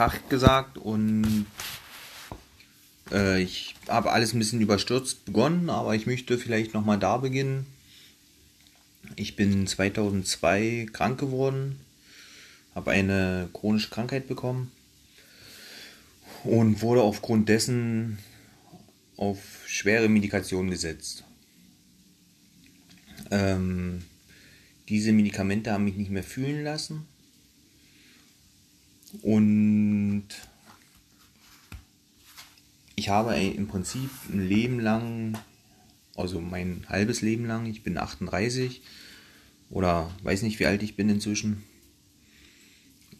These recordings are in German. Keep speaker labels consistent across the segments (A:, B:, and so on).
A: Tag gesagt und äh, ich habe alles ein bisschen überstürzt begonnen, aber ich möchte vielleicht nochmal da beginnen. Ich bin 2002 krank geworden, habe eine chronische Krankheit bekommen und wurde aufgrund dessen auf schwere Medikation gesetzt. Ähm, diese Medikamente haben mich nicht mehr fühlen lassen. Und ich habe im Prinzip ein Leben lang, also mein halbes Leben lang, ich bin 38 oder weiß nicht, wie alt ich bin inzwischen.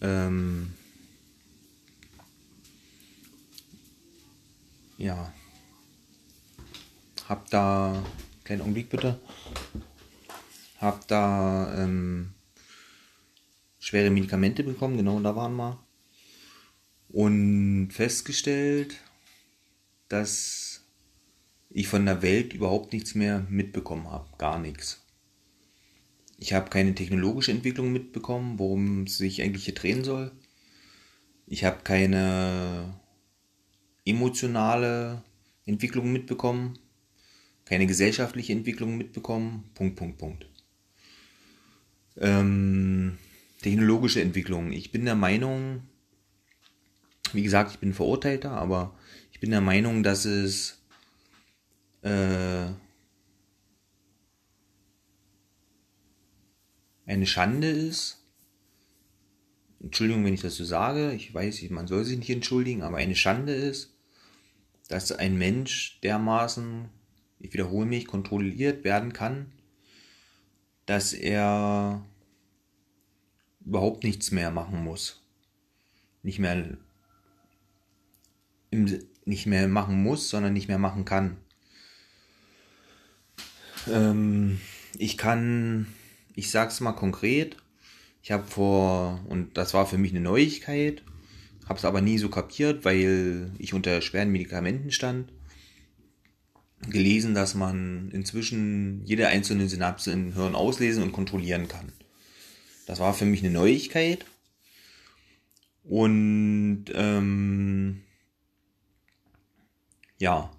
A: Ähm, ja, hab da, kleinen Augenblick bitte, hab da ähm, schwere Medikamente bekommen, genau da waren wir. Und festgestellt, dass ich von der Welt überhaupt nichts mehr mitbekommen habe, gar nichts. Ich habe keine technologische Entwicklung mitbekommen, worum es sich eigentlich hier drehen soll. Ich habe keine emotionale Entwicklung mitbekommen, keine gesellschaftliche Entwicklung mitbekommen. Punkt, Punkt, Punkt. Ähm, technologische Entwicklung. Ich bin der Meinung, wie gesagt, ich bin Verurteilter, aber ich bin der Meinung, dass es äh, eine Schande ist. Entschuldigung, wenn ich das so sage. Ich weiß, man soll sich nicht entschuldigen, aber eine Schande ist, dass ein Mensch dermaßen, ich wiederhole mich, kontrolliert werden kann, dass er überhaupt nichts mehr machen muss. Nicht mehr, im, nicht mehr machen muss, sondern nicht mehr machen kann. Ähm, ich kann, ich sag's mal konkret, ich habe vor, und das war für mich eine Neuigkeit, habe es aber nie so kapiert, weil ich unter schweren Medikamenten stand, gelesen, dass man inzwischen jede einzelne Synapse im Hirn auslesen und kontrollieren kann. Das war für mich eine Neuigkeit. Und ähm, ja,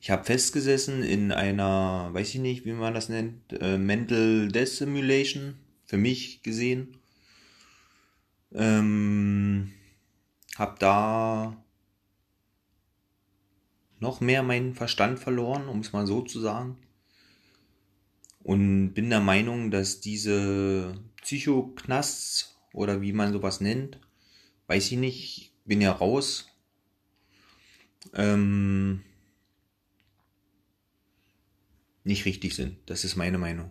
A: ich habe festgesessen in einer, weiß ich nicht, wie man das nennt, äh, Mental Death Simulation, für mich gesehen. Ähm, habe da noch mehr meinen Verstand verloren, um es mal so zu sagen. Und bin der Meinung, dass diese Psychoknasts oder wie man sowas nennt, weiß ich nicht, bin ja raus. Ähm, nicht richtig sind. Das ist meine Meinung.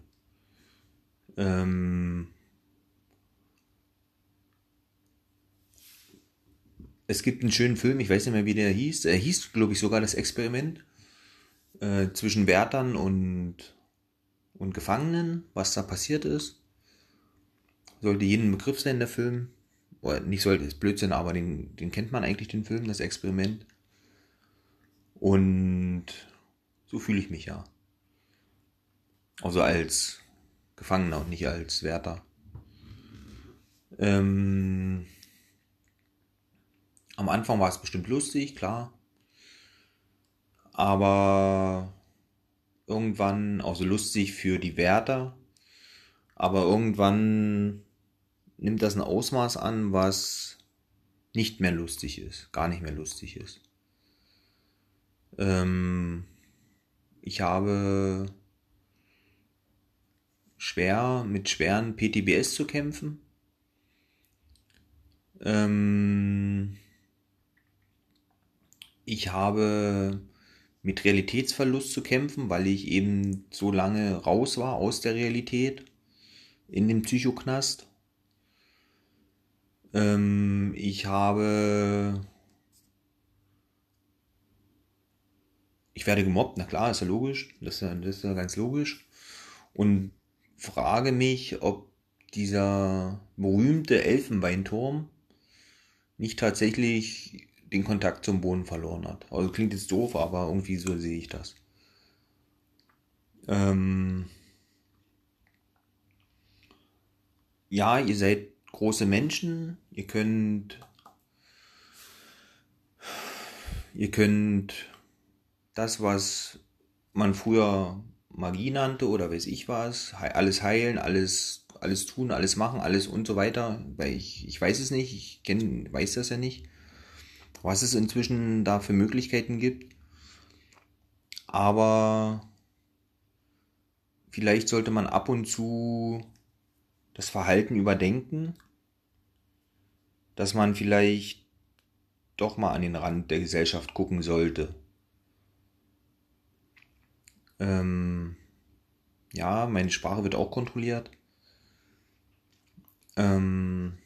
A: Ähm, es gibt einen schönen Film, ich weiß nicht mehr, wie der hieß. Er hieß, glaube ich, sogar das Experiment äh, zwischen Wärtern und, und Gefangenen, was da passiert ist sollte jeden Begriff sein, der Film. Oder nicht sollte, ist Blödsinn, aber den, den kennt man eigentlich, den Film, das Experiment. Und so fühle ich mich ja. Also als Gefangener und nicht als Wärter. Ähm, am Anfang war es bestimmt lustig, klar. Aber irgendwann, auch so lustig für die Wärter, aber irgendwann nimmt das ein Ausmaß an, was nicht mehr lustig ist, gar nicht mehr lustig ist. Ähm, ich habe schwer mit schweren PTBS zu kämpfen. Ähm, ich habe mit Realitätsverlust zu kämpfen, weil ich eben so lange raus war aus der Realität in dem Psychoknast. Ähm, ich habe. Ich werde gemobbt, na klar, ist ja logisch. Das ist ja, das ist ja ganz logisch. Und frage mich, ob dieser berühmte Elfenbeinturm nicht tatsächlich den Kontakt zum Boden verloren hat. Also klingt jetzt doof, aber irgendwie so sehe ich das. Ähm ja, ihr seid große Menschen, ihr könnt ihr könnt das, was man früher Magie nannte oder weiß ich was, alles heilen, alles, alles tun, alles machen, alles und so weiter, weil ich, ich weiß es nicht, ich kenn, weiß das ja nicht, was es inzwischen da für Möglichkeiten gibt. Aber vielleicht sollte man ab und zu das Verhalten überdenken, dass man vielleicht doch mal an den Rand der Gesellschaft gucken sollte. Ähm, ja, meine Sprache wird auch kontrolliert. Ähm,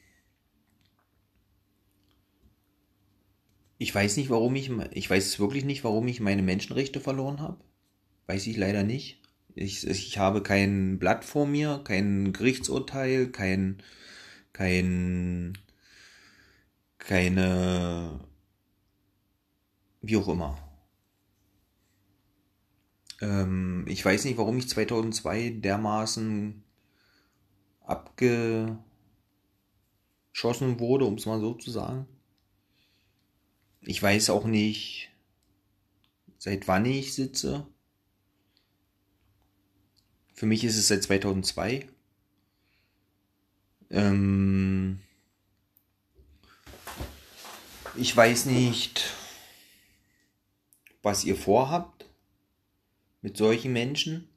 A: ich weiß nicht, warum ich, ich weiß wirklich nicht, warum ich meine Menschenrechte verloren habe. Weiß ich leider nicht. Ich, ich habe kein Blatt vor mir, kein Gerichtsurteil, kein, kein, keine, wie auch immer. Ähm, ich weiß nicht, warum ich 2002 dermaßen abgeschossen wurde, um es mal so zu sagen. Ich weiß auch nicht, seit wann ich sitze. Für mich ist es seit 2002. Ähm ich weiß nicht, was ihr vorhabt mit solchen Menschen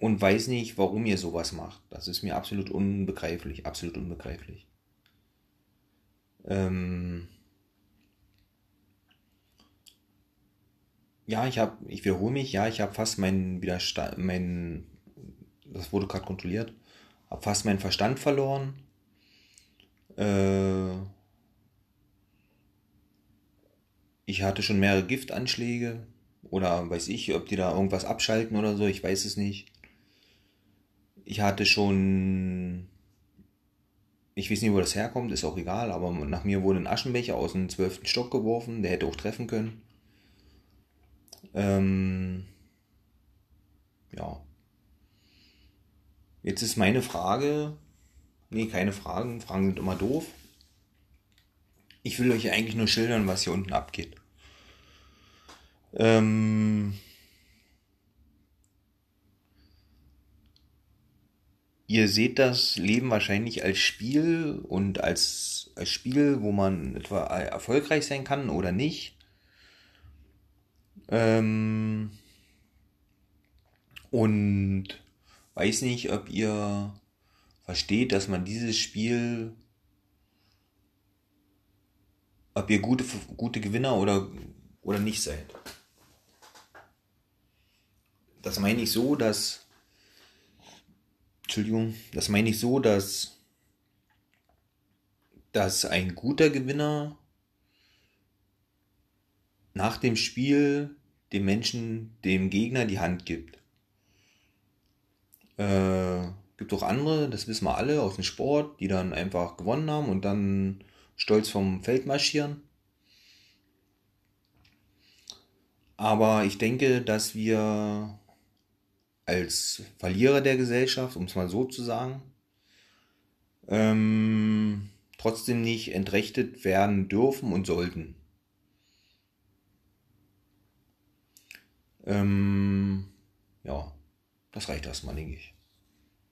A: und weiß nicht, warum ihr sowas macht. Das ist mir absolut unbegreiflich, absolut unbegreiflich. Ähm ja, ich habe, ich wiederhole mich, ja, ich habe fast meinen Widerstand, mein, das wurde gerade kontrolliert, habe fast meinen Verstand verloren. Äh, ich hatte schon mehrere Giftanschläge oder weiß ich, ob die da irgendwas abschalten oder so, ich weiß es nicht. Ich hatte schon, ich weiß nicht, wo das herkommt, ist auch egal, aber nach mir wurde ein Aschenbecher aus dem zwölften Stock geworfen, der hätte auch treffen können. Ähm, ja. Jetzt ist meine Frage, nee, keine Fragen, Fragen sind immer doof. Ich will euch eigentlich nur schildern, was hier unten abgeht. Ähm, ihr seht das Leben wahrscheinlich als Spiel und als, als Spiel, wo man etwa erfolgreich sein kann oder nicht. Ähm, und weiß nicht, ob ihr versteht, dass man dieses Spiel, ob ihr gute, gute Gewinner oder, oder nicht seid. Das meine ich so, dass, Entschuldigung, das meine ich so, dass, dass ein guter Gewinner nach dem Spiel dem Menschen, dem Gegner die Hand gibt. Äh, gibt auch andere, das wissen wir alle aus dem Sport, die dann einfach gewonnen haben und dann stolz vom Feld marschieren. Aber ich denke, dass wir als Verlierer der Gesellschaft, um es mal so zu sagen, ähm, trotzdem nicht entrechtet werden dürfen und sollten. Ähm, ja, das reicht erstmal, denke ich.